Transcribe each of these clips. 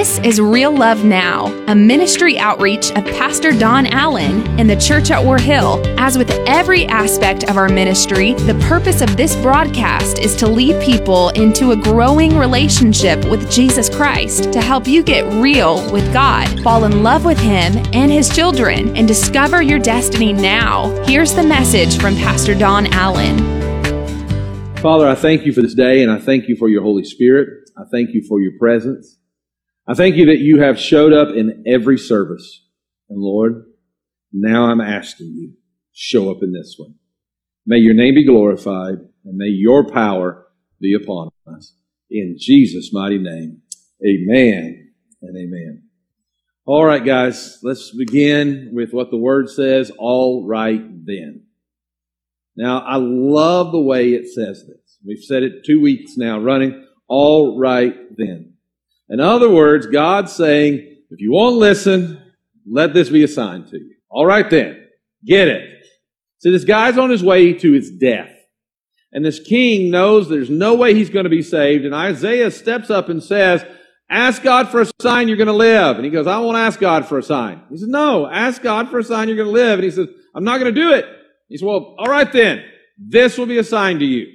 This is Real Love Now, a ministry outreach of Pastor Don Allen in the church at War Hill. As with every aspect of our ministry, the purpose of this broadcast is to lead people into a growing relationship with Jesus Christ to help you get real with God, fall in love with Him and His children, and discover your destiny now. Here's the message from Pastor Don Allen. Father, I thank you for this day and I thank you for your Holy Spirit. I thank you for your presence. I thank you that you have showed up in every service. And Lord, now I'm asking you, show up in this one. May your name be glorified and may your power be upon us. In Jesus' mighty name, amen and amen. All right, guys, let's begin with what the word says, all right then. Now, I love the way it says this. We've said it two weeks now running, all right then. In other words, God's saying, if you won't listen, let this be a sign to you. All right then. Get it. So this guy's on his way to his death. And this king knows there's no way he's going to be saved. And Isaiah steps up and says, ask God for a sign you're going to live. And he goes, I won't ask God for a sign. He says, no, ask God for a sign you're going to live. And he says, I'm not going to do it. He says, well, all right then. This will be a sign to you.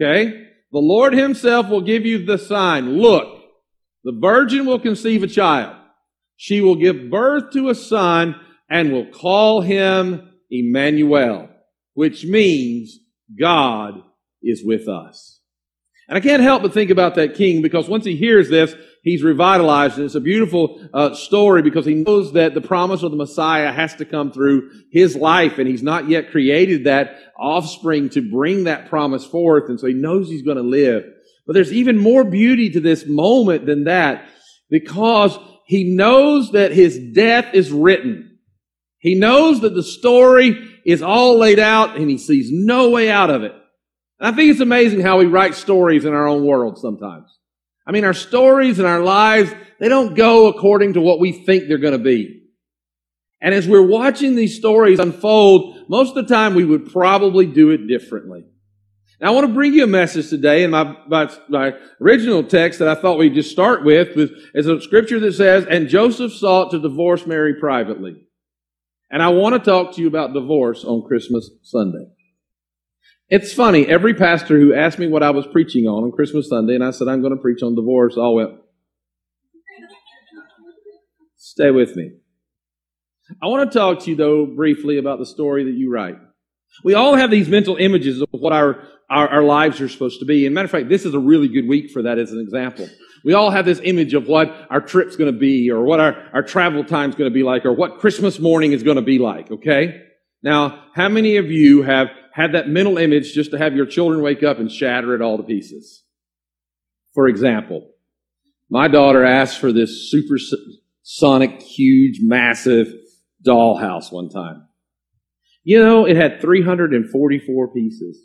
Okay? The Lord himself will give you the sign. Look, the virgin will conceive a child. She will give birth to a son and will call him Emmanuel, which means God is with us. And I can't help but think about that king because once he hears this, he's revitalized. And it's a beautiful uh, story because he knows that the promise of the Messiah has to come through his life and he's not yet created that offspring to bring that promise forth. And so he knows he's going to live. But there's even more beauty to this moment than that because he knows that his death is written. He knows that the story is all laid out and he sees no way out of it. And I think it's amazing how we write stories in our own world sometimes. I mean, our stories and our lives, they don't go according to what we think they're going to be. And as we're watching these stories unfold, most of the time we would probably do it differently. Now, I want to bring you a message today, and my, my, my, original text that I thought we'd just start with is a scripture that says, And Joseph sought to divorce Mary privately. And I want to talk to you about divorce on Christmas Sunday. It's funny, every pastor who asked me what I was preaching on on Christmas Sunday, and I said, I'm going to preach on divorce, all went, Stay with me. I want to talk to you, though, briefly about the story that you write. We all have these mental images of what our, our, our, lives are supposed to be. And matter of fact, this is a really good week for that as an example. We all have this image of what our trip's going to be or what our, our travel time's going to be like or what Christmas morning is going to be like, okay? Now, how many of you have had that mental image just to have your children wake up and shatter it all to pieces? For example, my daughter asked for this supersonic, huge, massive dollhouse one time. You know, it had 344 pieces.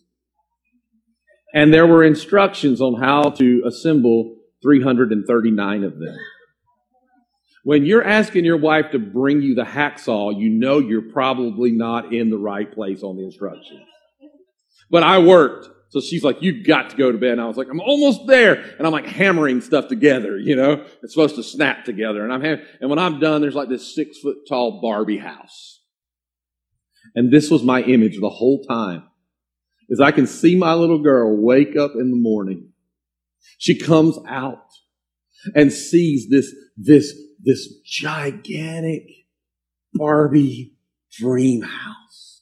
And there were instructions on how to assemble 339 of them. When you're asking your wife to bring you the hacksaw, you know you're probably not in the right place on the instructions. But I worked. So she's like, you've got to go to bed. And I was like, I'm almost there. And I'm like hammering stuff together, you know? It's supposed to snap together. And I'm, and when I'm done, there's like this six foot tall Barbie house. And this was my image the whole time. Is I can see my little girl wake up in the morning. She comes out and sees this, this, this gigantic Barbie dream house.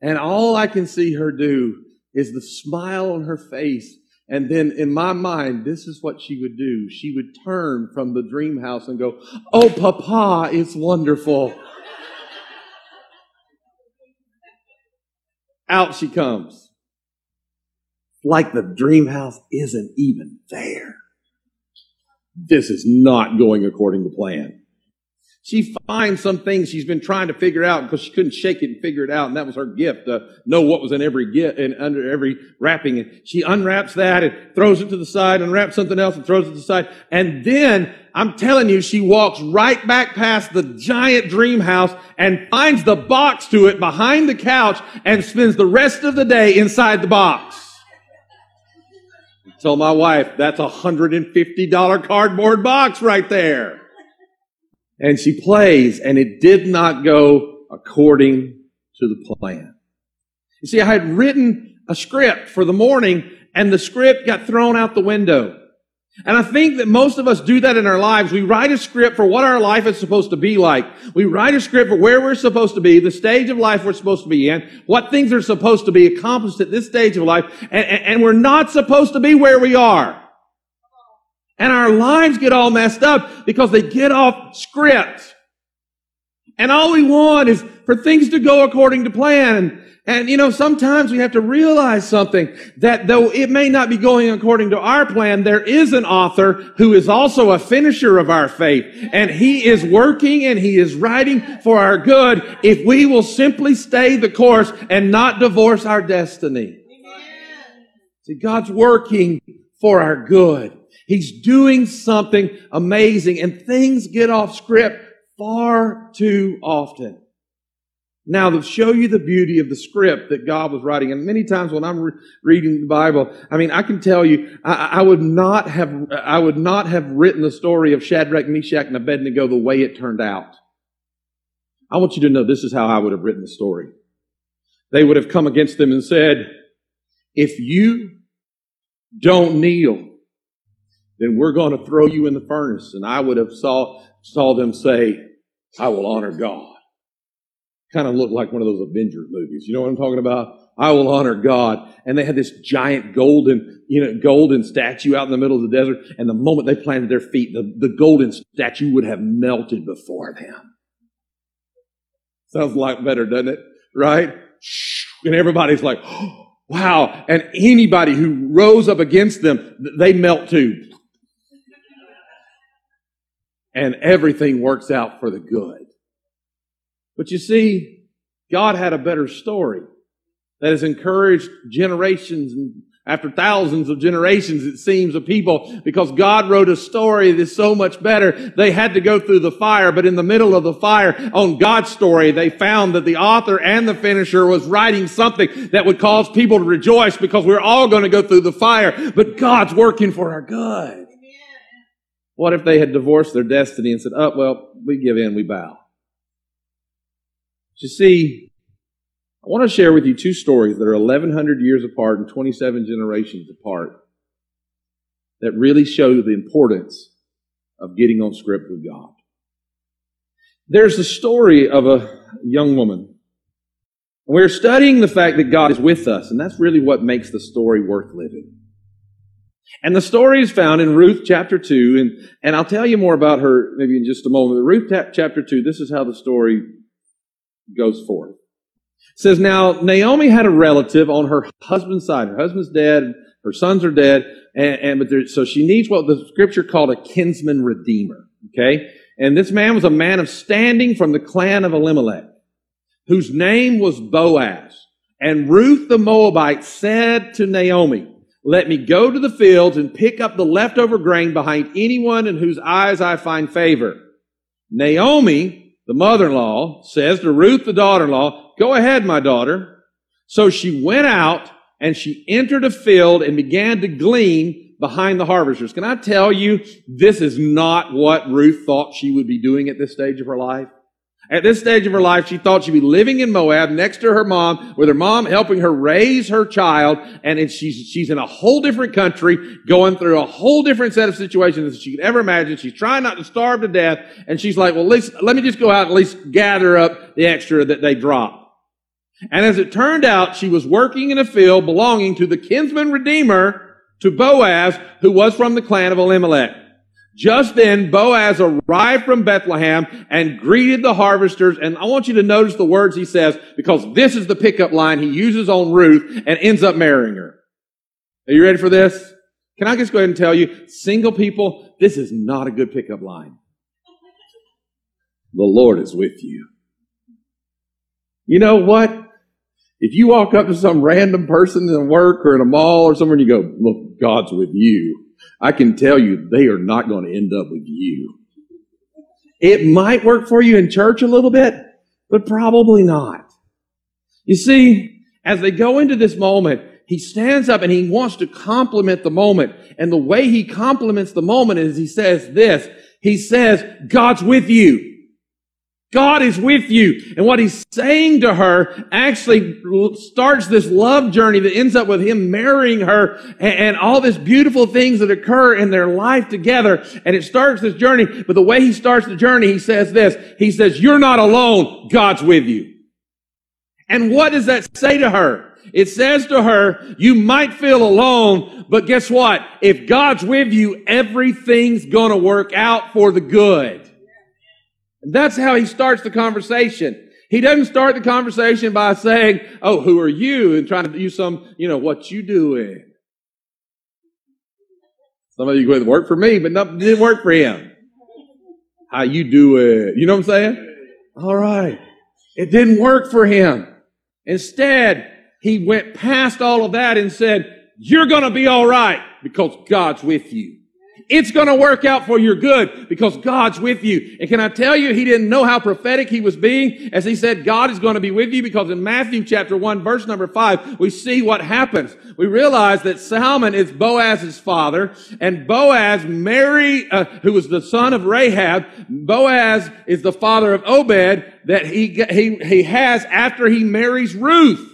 And all I can see her do is the smile on her face. And then in my mind, this is what she would do. She would turn from the dream house and go, Oh, Papa, it's wonderful. Out she comes. Like the dream house isn't even there. This is not going according to plan. She finds some things she's been trying to figure out because she couldn't shake it and figure it out. And that was her gift to know what was in every gift and under every wrapping. And she unwraps that and throws it to the side, unwraps something else and throws it to the side. And then I'm telling you, she walks right back past the giant dream house and finds the box to it behind the couch and spends the rest of the day inside the box Tell my wife, that's a $150 cardboard box right there. And she plays and it did not go according to the plan. You see, I had written a script for the morning and the script got thrown out the window. And I think that most of us do that in our lives. We write a script for what our life is supposed to be like. We write a script for where we're supposed to be, the stage of life we're supposed to be in, what things are supposed to be accomplished at this stage of life, and, and we're not supposed to be where we are. And our lives get all messed up because they get off script. And all we want is for things to go according to plan. And you know, sometimes we have to realize something that though it may not be going according to our plan, there is an author who is also a finisher of our faith. And he is working and he is writing for our good if we will simply stay the course and not divorce our destiny. See, God's working for our good. He's doing something amazing and things get off script far too often. Now, to show you the beauty of the script that God was writing, and many times when I'm re- reading the Bible, I mean, I can tell you, I, I, would not have, I would not have written the story of Shadrach, Meshach, and Abednego the way it turned out. I want you to know this is how I would have written the story. They would have come against them and said, if you don't kneel, then we're going to throw you in the furnace. And I would have saw, saw them say, I will honor God kind of looked like one of those Avengers movies. You know what I'm talking about? I will honor God. And they had this giant golden, you know, golden statue out in the middle of the desert. And the moment they planted their feet, the, the golden statue would have melted before them. Sounds like better, doesn't it? Right? And everybody's like, oh, wow. And anybody who rose up against them, they melt too. And everything works out for the good. But you see, God had a better story that has encouraged generations and after thousands of generations, it seems, of people, because God wrote a story that's so much better, they had to go through the fire, but in the middle of the fire, on God's story, they found that the author and the finisher was writing something that would cause people to rejoice because we're all going to go through the fire, but God's working for our good. What if they had divorced their destiny and said, oh, well, we give in, we bow. You see, I want to share with you two stories that are 1,100 years apart and 27 generations apart that really show the importance of getting on script with God. There's the story of a young woman. We're studying the fact that God is with us, and that's really what makes the story worth living. And the story is found in Ruth chapter 2, and, and I'll tell you more about her maybe in just a moment. Ruth chapter 2, this is how the story goes forth. It says, Now Naomi had a relative on her husband's side. Her husband's dead, her sons are dead, and, and but there, so she needs what the scripture called a kinsman redeemer. Okay? And this man was a man of standing from the clan of Elimelech, whose name was Boaz. And Ruth the Moabite said to Naomi, let me go to the fields and pick up the leftover grain behind anyone in whose eyes I find favor. Naomi the mother-in-law says to Ruth, the daughter-in-law, go ahead, my daughter. So she went out and she entered a field and began to glean behind the harvesters. Can I tell you, this is not what Ruth thought she would be doing at this stage of her life? At this stage of her life, she thought she'd be living in Moab next to her mom, with her mom helping her raise her child, and she's, she's in a whole different country, going through a whole different set of situations than she could ever imagine. She's trying not to starve to death, and she's like, well, least, let me just go out and at least gather up the extra that they dropped. And as it turned out, she was working in a field belonging to the kinsman redeemer, to Boaz, who was from the clan of Elimelech. Just then, Boaz arrived from Bethlehem and greeted the harvesters. And I want you to notice the words he says because this is the pickup line he uses on Ruth and ends up marrying her. Are you ready for this? Can I just go ahead and tell you, single people, this is not a good pickup line. The Lord is with you. You know what? If you walk up to some random person in work or in a mall or somewhere and you go, look, God's with you. I can tell you they are not going to end up with you. It might work for you in church a little bit, but probably not. You see, as they go into this moment, he stands up and he wants to compliment the moment. And the way he compliments the moment is he says this. He says, God's with you. God is with you. And what he's saying to her actually starts this love journey that ends up with him marrying her and, and, all this beautiful things that occur in their life together. And it starts this journey. But the way he starts the journey, he says this. He says, you're not alone. God's with you. And what does that say to her? It says to her, you might feel alone, but guess what? If God's with you, everything's gonna work out for the good. And that's how he starts the conversation. He doesn't start the conversation by saying, oh, who are you? And trying to use some, you know, what you doing. Some of you go, work for me, but nothing didn't work for him. How you do it. You know what I'm saying? All right. It didn't work for him. Instead, he went past all of that and said, you're going to be all right because God's with you. It's going to work out for your good because God's with you. And can I tell you, he didn't know how prophetic he was being as he said, God is going to be with you because in Matthew chapter 1 verse number 5, we see what happens. We realize that Salmon is Boaz's father and Boaz Mary, uh, who was the son of Rahab, Boaz is the father of Obed that he, he, he has after he marries Ruth.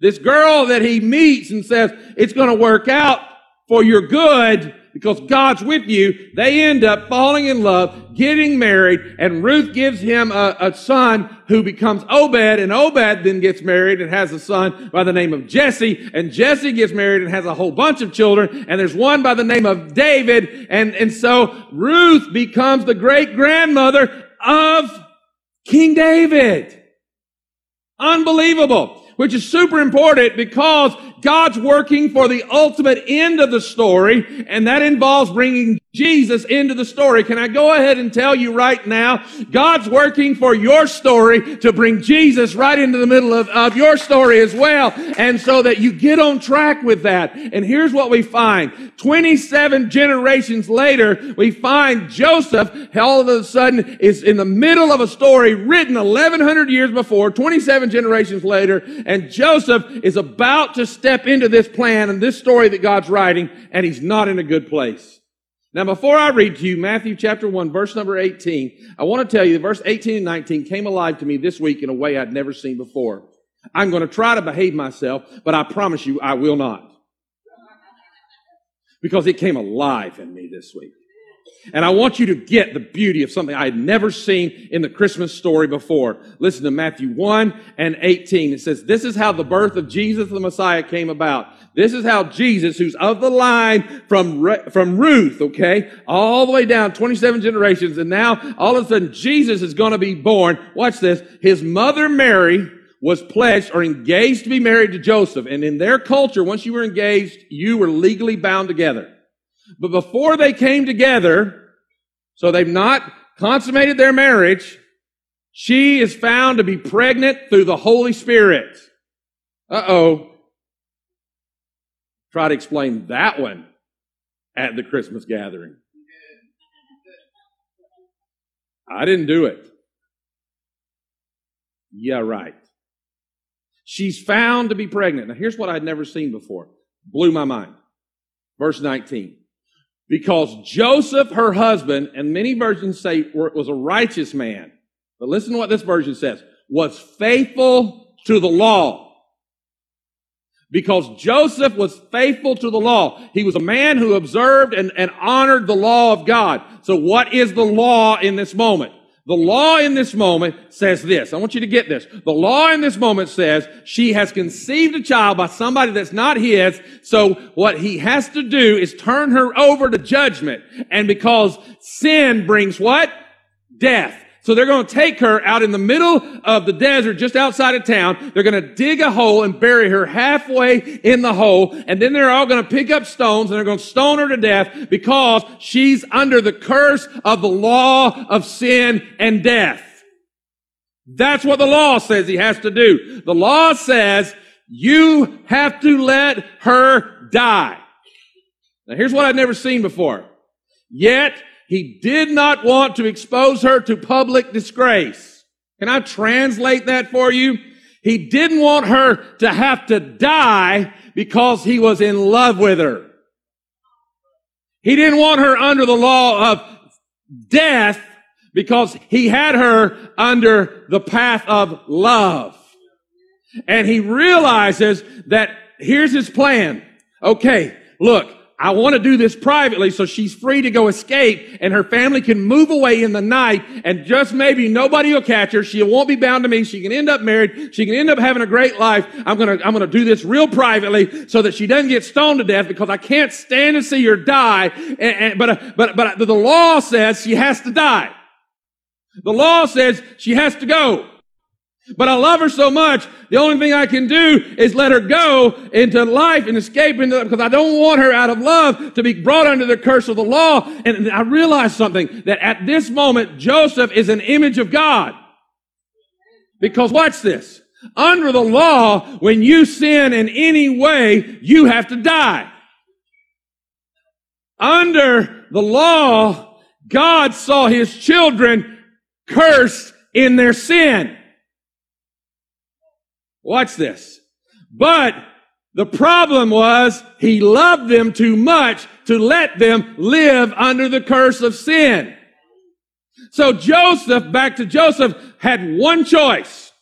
This girl that he meets and says, it's going to work out for your good because God's with you, they end up falling in love, getting married, and Ruth gives him a, a, son who becomes Obed, and Obed then gets married and has a son by the name of Jesse, and Jesse gets married and has a whole bunch of children, and there's one by the name of David, and, and so Ruth becomes the great grandmother of King David. Unbelievable. Which is super important because God's working for the ultimate end of the story, and that involves bringing Jesus into the story. Can I go ahead and tell you right now, God's working for your story to bring Jesus right into the middle of, of your story as well, and so that you get on track with that. And here's what we find. 27 generations later, we find Joseph all of a sudden is in the middle of a story written 1100 years before, 27 generations later, and Joseph is about to step step into this plan and this story that God's writing, and he's not in a good place. Now, before I read to you Matthew chapter 1, verse number 18, I want to tell you that verse 18 and 19 came alive to me this week in a way I'd never seen before. I'm going to try to behave myself, but I promise you I will not. Because it came alive in me this week. And I want you to get the beauty of something I had never seen in the Christmas story before. Listen to Matthew 1 and 18. It says, this is how the birth of Jesus the Messiah came about. This is how Jesus, who's of the line from, from Ruth, okay, all the way down 27 generations, and now all of a sudden Jesus is going to be born. Watch this. His mother Mary was pledged or engaged to be married to Joseph. And in their culture, once you were engaged, you were legally bound together. But before they came together, so they've not consummated their marriage, she is found to be pregnant through the Holy Spirit. Uh-oh. Try to explain that one at the Christmas gathering. I didn't do it. Yeah, right. She's found to be pregnant. Now here's what I'd never seen before. Blew my mind. Verse 19 because Joseph, her husband, and many versions say was a righteous man. But listen to what this version says. Was faithful to the law. Because Joseph was faithful to the law. He was a man who observed and, and honored the law of God. So what is the law in this moment? The law in this moment says this. I want you to get this. The law in this moment says she has conceived a child by somebody that's not his. So what he has to do is turn her over to judgment. And because sin brings what? Death. So they're going to take her out in the middle of the desert, just outside of town. They're going to dig a hole and bury her halfway in the hole. And then they're all going to pick up stones and they're going to stone her to death because she's under the curse of the law of sin and death. That's what the law says he has to do. The law says you have to let her die. Now here's what I've never seen before. Yet he did not want to expose her to public disgrace. Can I translate that for you? He didn't want her to have to die because he was in love with her. He didn't want her under the law of death because he had her under the path of love. And he realizes that here's his plan. Okay, look, I want to do this privately so she's free to go escape and her family can move away in the night and just maybe nobody will catch her. She won't be bound to me. She can end up married. She can end up having a great life. I'm going to, I'm going to do this real privately so that she doesn't get stoned to death because I can't stand to see her die. And, and, but, but, but the law says she has to die. The law says she has to go. But I love her so much, the only thing I can do is let her go into life and escape into, because I don't want her out of love to be brought under the curse of the law. And I realize something, that at this moment, Joseph is an image of God. Because watch this. Under the law, when you sin in any way, you have to die. Under the law, God saw his children cursed in their sin. Watch this. But the problem was he loved them too much to let them live under the curse of sin. So Joseph, back to Joseph, had one choice.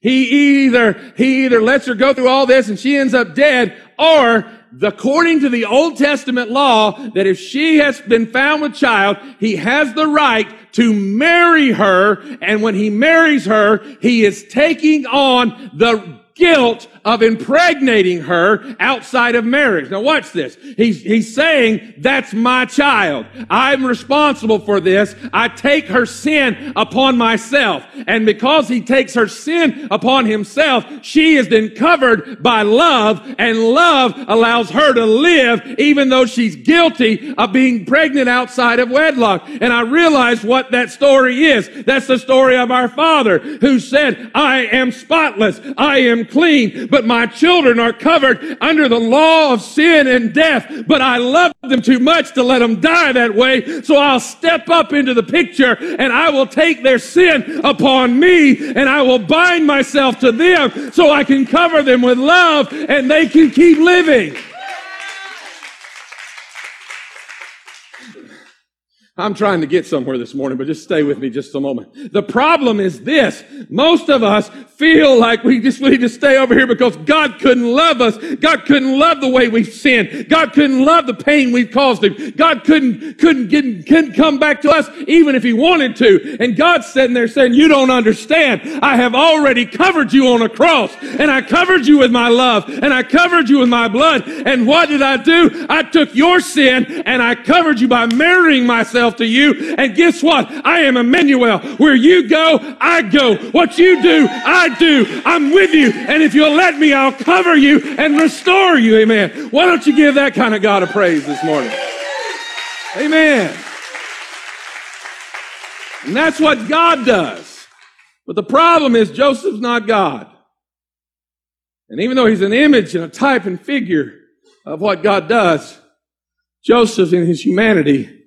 He either, he either lets her go through all this and she ends up dead, or according to the Old Testament law, that if she has been found with child, he has the right to marry her. And when he marries her, he is taking on the guilt of impregnating her outside of marriage. Now watch this. He's, he's saying, that's my child. I'm responsible for this. I take her sin upon myself. And because he takes her sin upon himself, she is then covered by love and love allows her to live even though she's guilty of being pregnant outside of wedlock. And I realize what that story is. That's the story of our father who said, I am spotless. I am clean. But but my children are covered under the law of sin and death. But I love them too much to let them die that way. So I'll step up into the picture and I will take their sin upon me and I will bind myself to them so I can cover them with love and they can keep living. I'm trying to get somewhere this morning, but just stay with me just a moment. The problem is this. Most of us feel like we just need to stay over here because God couldn't love us. God couldn't love the way we've sinned. God couldn't love the pain we've caused him. God couldn't, couldn't get, couldn't come back to us even if he wanted to. And God's sitting there saying, you don't understand. I have already covered you on a cross and I covered you with my love and I covered you with my blood. And what did I do? I took your sin and I covered you by marrying myself myself to you. And guess what? I am Emmanuel. Where you go, I go. What you do, I do. I'm with you. And if you'll let me, I'll cover you and restore you. Amen. Why don't you give that kind of God a praise this morning? Amen. And that's what God does. But the problem is Joseph's not God. And even though he's an image and a type and figure of what God does, Joseph in his humanity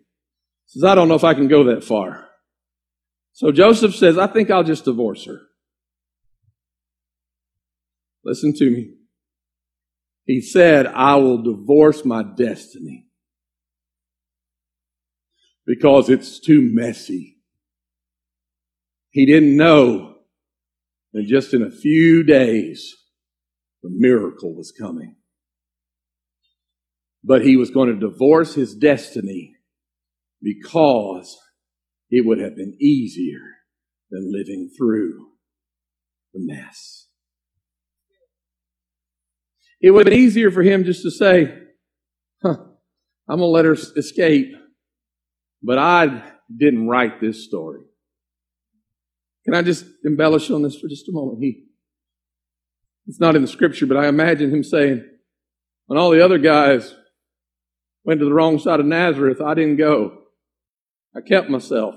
says, I don't know if I can go that far. So Joseph says, I think I'll just divorce her. Listen to me. He said, I will divorce my destiny because it's too messy. He didn't know that just in a few days, the miracle was coming. But he was going to divorce his destiny because it would have been easier than living through the mess. It would have been easier for him just to say, huh, I'm going to let her escape, but I didn't write this story. Can I just embellish on this for just a moment? He, it's not in the scripture, but I imagine him saying, when all the other guys went to the wrong side of Nazareth, I didn't go. I kept myself.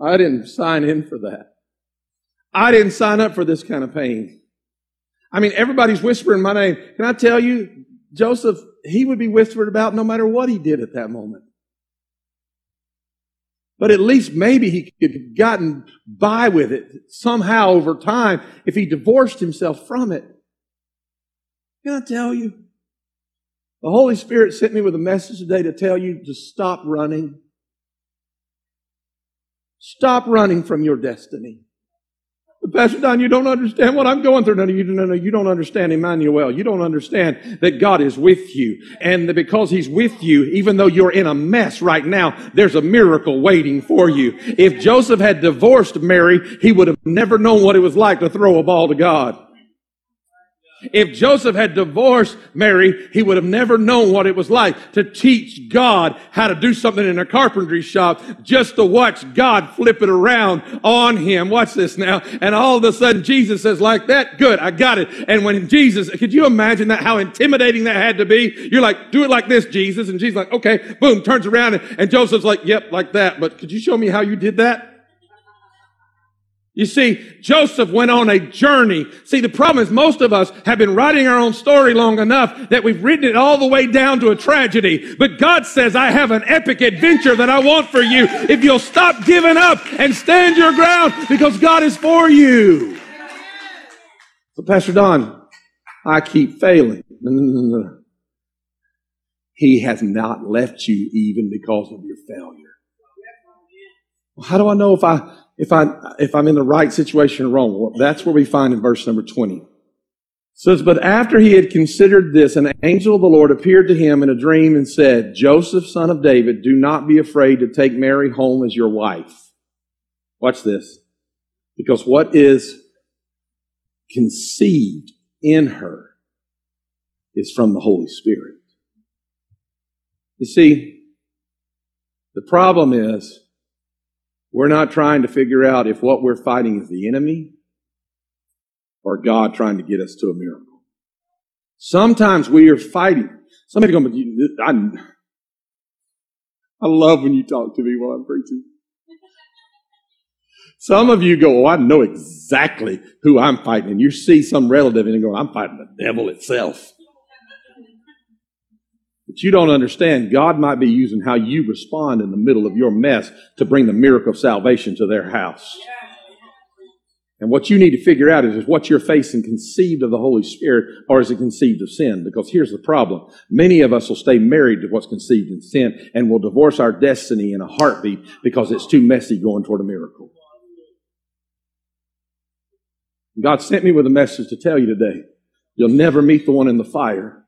I didn't sign in for that. I didn't sign up for this kind of pain. I mean, everybody's whispering my name. Can I tell you, Joseph, he would be whispered about no matter what he did at that moment. But at least maybe he could have gotten by with it somehow over time if he divorced himself from it. Can I tell you? The Holy Spirit sent me with a message today to tell you to stop running. Stop running from your destiny. Pastor Don, you don't understand what I'm going through. No, no, you, no, no, you don't understand Emmanuel. You don't understand that God is with you. And that because He's with you, even though you're in a mess right now, there's a miracle waiting for you. If Joseph had divorced Mary, he would have never known what it was like to throw a ball to God. If Joseph had divorced Mary, he would have never known what it was like to teach God how to do something in a carpentry shop just to watch God flip it around on him. Watch this now. And all of a sudden Jesus says like that, good, I got it. And when Jesus, could you imagine that, how intimidating that had to be? You're like, do it like this, Jesus. And Jesus like, okay, boom, turns around and, and Joseph's like, yep, like that. But could you show me how you did that? You see, Joseph went on a journey. See, the problem is most of us have been writing our own story long enough that we've written it all the way down to a tragedy. But God says, I have an epic adventure that I want for you if you'll stop giving up and stand your ground because God is for you. So Pastor Don, I keep failing. No, no, no. He has not left you even because of your failure. How do I know if I if I if I'm in the right situation or wrong. Well, that's where we find in verse number 20. It says, But after he had considered this, an angel of the Lord appeared to him in a dream and said, Joseph, son of David, do not be afraid to take Mary home as your wife. Watch this. Because what is conceived in her is from the Holy Spirit. You see, the problem is we're not trying to figure out if what we're fighting is the enemy or God trying to get us to a miracle. Sometimes we are fighting. Somebody going, I, I love when you talk to me while I'm preaching. Some of you go, oh, I know exactly who I'm fighting. And you see some relative and you go, I'm fighting the devil itself. But you don't understand, God might be using how you respond in the middle of your mess to bring the miracle of salvation to their house. And what you need to figure out is, is what you're facing conceived of the Holy Spirit or is it conceived of sin? Because here's the problem. Many of us will stay married to what's conceived in sin and will divorce our destiny in a heartbeat because it's too messy going toward a miracle. God sent me with a message to tell you today. You'll never meet the one in the fire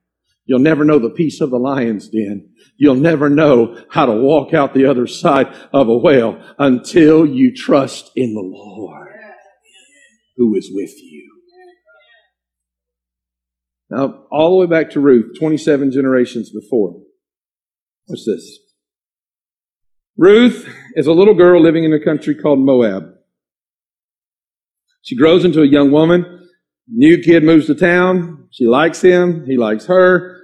You'll never know the peace of the lion's den. You'll never know how to walk out the other side of a whale until you trust in the Lord who is with you. Now, all the way back to Ruth, 27 generations before. What's this? Ruth is a little girl living in a country called Moab. She grows into a young woman. New kid moves to town. She likes him. He likes her.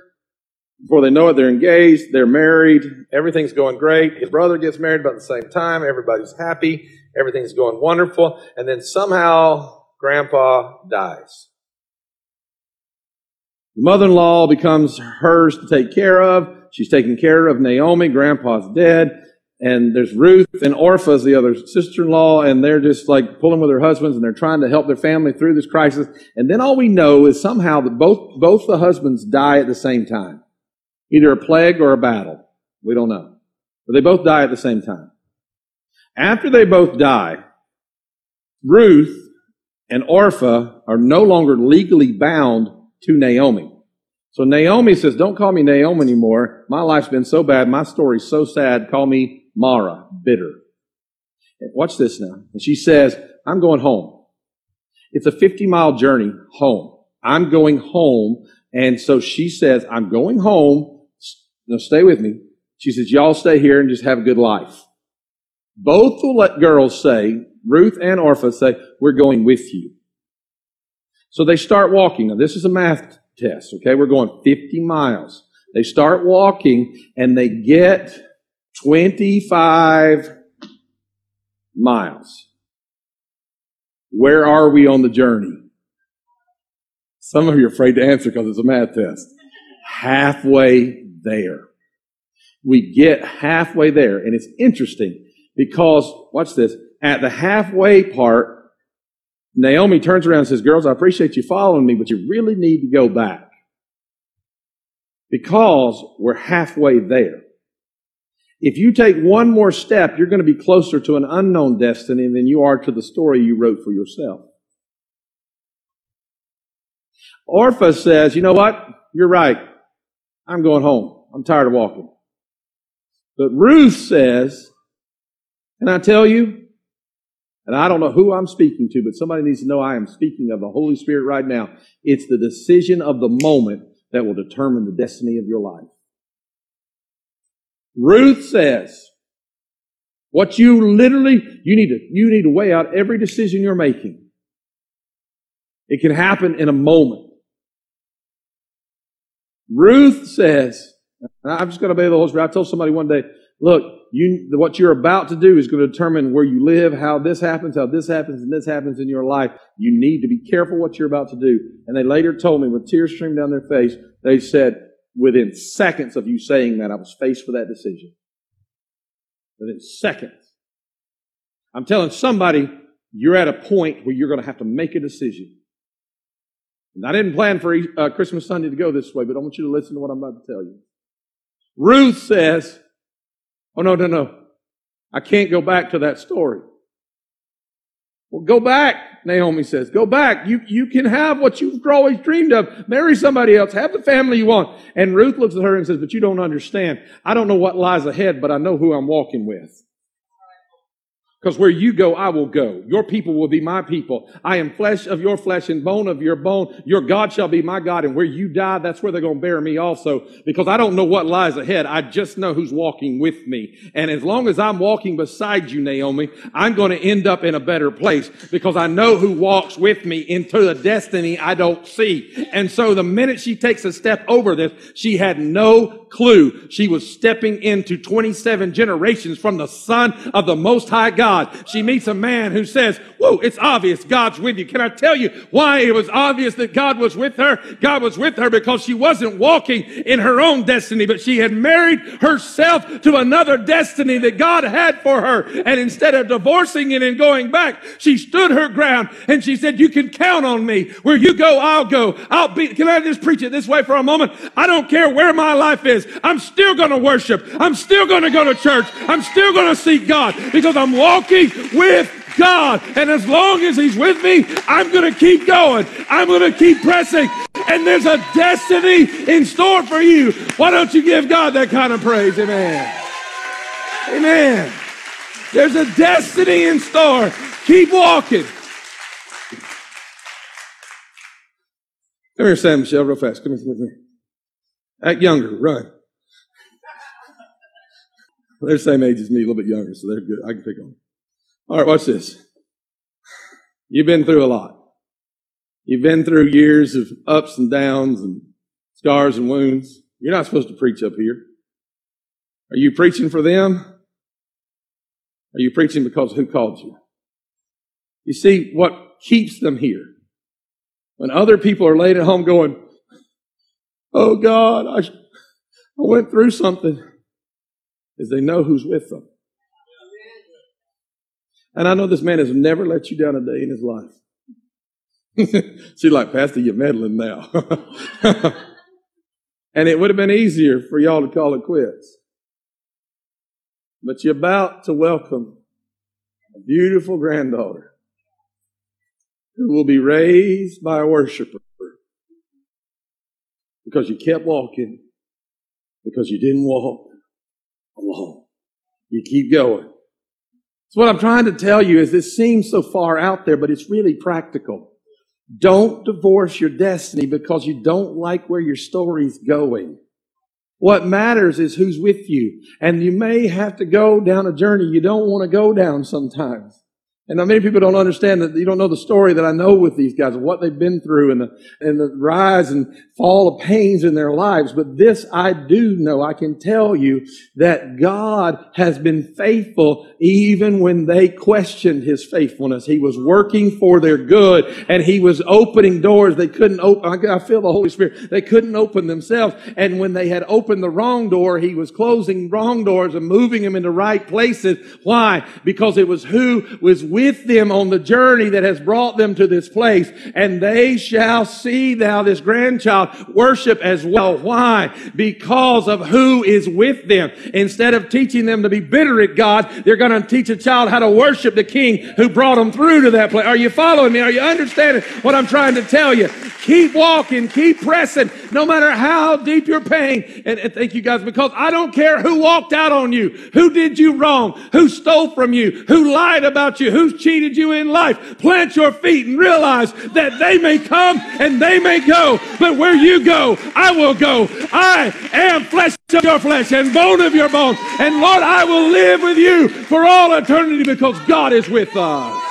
Before they know it, they're engaged. They're married. Everything's going great. His brother gets married about the same time. Everybody's happy. Everything's going wonderful. And then somehow grandpa dies. The mother-in-law becomes hers to take care of. She's taking care of Naomi. Grandpa's dead. And there's Ruth and Orpah's the other sister-in-law, and they're just like pulling with their husbands, and they're trying to help their family through this crisis. And then all we know is somehow that both both the husbands die at the same time, either a plague or a battle. We don't know, but they both die at the same time. After they both die, Ruth and Orpah are no longer legally bound to Naomi. So Naomi says, "Don't call me Naomi anymore. My life's been so bad. My story's so sad. Call me Mara, bitter. watch this now. And she says, I'm going home. It's a 50 mile journey home. I'm going home. And so she says, I'm going home. Now stay with me. She says, y'all stay here and just have a good life. Both the girls say, Ruth and Orpah say, we're going with you. So they start walking. Now this is a math test, okay? We're going 50 miles. They start walking and they get 25 miles. Where are we on the journey? Some of you are afraid to answer because it's a math test. Halfway there. We get halfway there, and it's interesting Because, watch this, at the halfway part, Naomi turns around and says, girls, I appreciate you following me, but you really need to go back. Because we're halfway there. If you take one more step, you're going to be closer to an unknown destiny than you are to the story you wrote for yourself. Orpah says, you know what? You're right. I'm going home. I'm tired of walking. But Ruth says, can I tell you? And I don't know who I'm speaking to, but somebody needs to know I am speaking of the Holy Spirit right now. It's the decision of the moment that will determine the destiny of your life. Ruth says, what you literally, you need to, you need to weigh out every decision you're making. It can happen in a moment. Ruth says, I'm just going to obey the Holy Spirit. I told somebody one day, look, you, what you're about to do is going to determine where you live, how this happens, how this happens, and this happens in your life. You need to be careful what you're about to do. And they later told me with tears streaming down their face, they said, within seconds of you saying that, I was faced with that decision. Within seconds. I'm telling somebody, you're at a point where you're going to have to make a decision. And I didn't plan for uh, Christmas Sunday to go this way, but I want you to listen to what I'm about to tell you. Ruth says, Oh, no, no, no. I can't go back to that story. Well, go back, Naomi says. Go back. You, you can have what you've always dreamed of. Marry somebody else. Have the family you want. And Ruth looks at her and says, but you don't understand. I don't know what lies ahead, but I know who I'm walking with. Because where you go, I will go. Your people will be my people. I am flesh of your flesh and bone of your bone. Your God shall be my God. And where you die, that's where they're going to bury me also. Because I don't know what lies ahead. I just know who's walking with me. And as long as I'm walking beside you, Naomi, I'm going to end up in a better place because I know who walks with me into a destiny I don't see. And so the minute she takes a step over this, she had no clue. She was stepping into 27 generations from the son of the most high God. She meets a man who says, whoa, it's obvious God's with you. Can I tell you why it was obvious that God was with her? God was with her because she wasn't walking in her own destiny, but she had married herself to another destiny that God had for her. And instead of divorcing it and going back, she stood her ground and she said, you can count on me. Where you go, I'll go. I'll be, can I just preach it this way for a moment? I don't care where my life is is, I'm still going to worship. I'm still going to go to church. I'm still going to seek God because I'm walking with God. And as long as He's with me, I'm going to keep going. I'm going to keep pressing. And there's a destiny in store for you. Why don't you give God that kind of praise? Amen. Amen. There's a destiny in store. Keep walking. Come here, Sam Michelle, real fast. Come here, come here. Act younger. Run. They're the same age as me, a little bit younger, so they're good. I can pick on them. All right, watch this. You've been through a lot. You've been through years of ups and downs and scars and wounds. You're not supposed to preach up here. Are you preaching for them? Are you preaching because who called you? You see, what keeps them here? When other people are laid at home going, Oh God, I, I went through something. Is they know who's with them. And I know this man has never let you down a day in his life. She's like, Pastor, you're meddling now. and it would have been easier for y'all to call it quits. But you're about to welcome a beautiful granddaughter who will be raised by a worshiper because you kept walking, because you didn't walk alone. You keep going. So what I'm trying to tell you is this seems so far out there, but it's really practical. Don't divorce your destiny because you don't like where your story's going. What matters is who's with you. And you may have to go down a journey you don't want to go down sometimes. And many people don't understand that you don't know the story that I know with these guys, what they've been through and the, and the rise and fall of pains in their lives. But this I do know. I can tell you that God has been faithful even when they questioned his faithfulness. He was working for their good and he was opening doors they couldn't open. I feel the Holy Spirit. They couldn't open themselves. And when they had opened the wrong door, he was closing wrong doors and moving them into right places. Why? Because it was who was with them on the journey that has brought them to this place. And they shall see thou this grandchild worship as well. Why? Because of who is with them. Instead of teaching them to be bitter at God, they're going to teach a child how to worship the king who brought them through to that place. Are you following me? Are you understanding what I'm trying to tell you? Keep walking, keep pressing, no matter how deep your pain. And, and thank you guys, because I don't care who walked out on you, who did you wrong, who stole from you, who lied about you, who cheated you in life. Plant your feet and realize that they may come and they may go, but where you go, I will go. I am flesh of your flesh and bone of your bone. And Lord, I will live with you for all eternity because God is with us.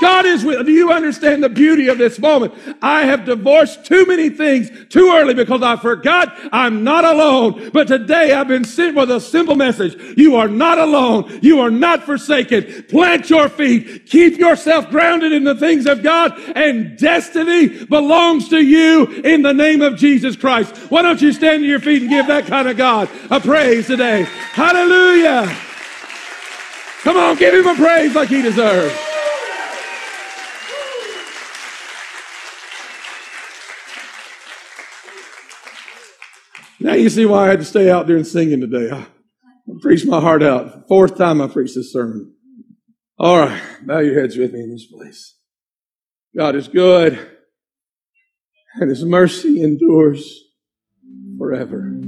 God is with. Do you understand the beauty of this moment? I have divorced too many things too early because I forgot I'm not alone. But today I've been sent with a simple message. You are not alone. You are not forsaken. Plant your feet. Keep yourself grounded in the things of God and destiny belongs to you in the name of Jesus Christ. Why don't you stand to your feet and give that kind of God a praise today? Hallelujah. Come on, give him a praise like he deserves. Now you see why I had to stay out there and singing today. I, preached my heart out. Fourth time I preached this sermon. All right, bow your heads with me in this place. God is good, and His mercy endures forever.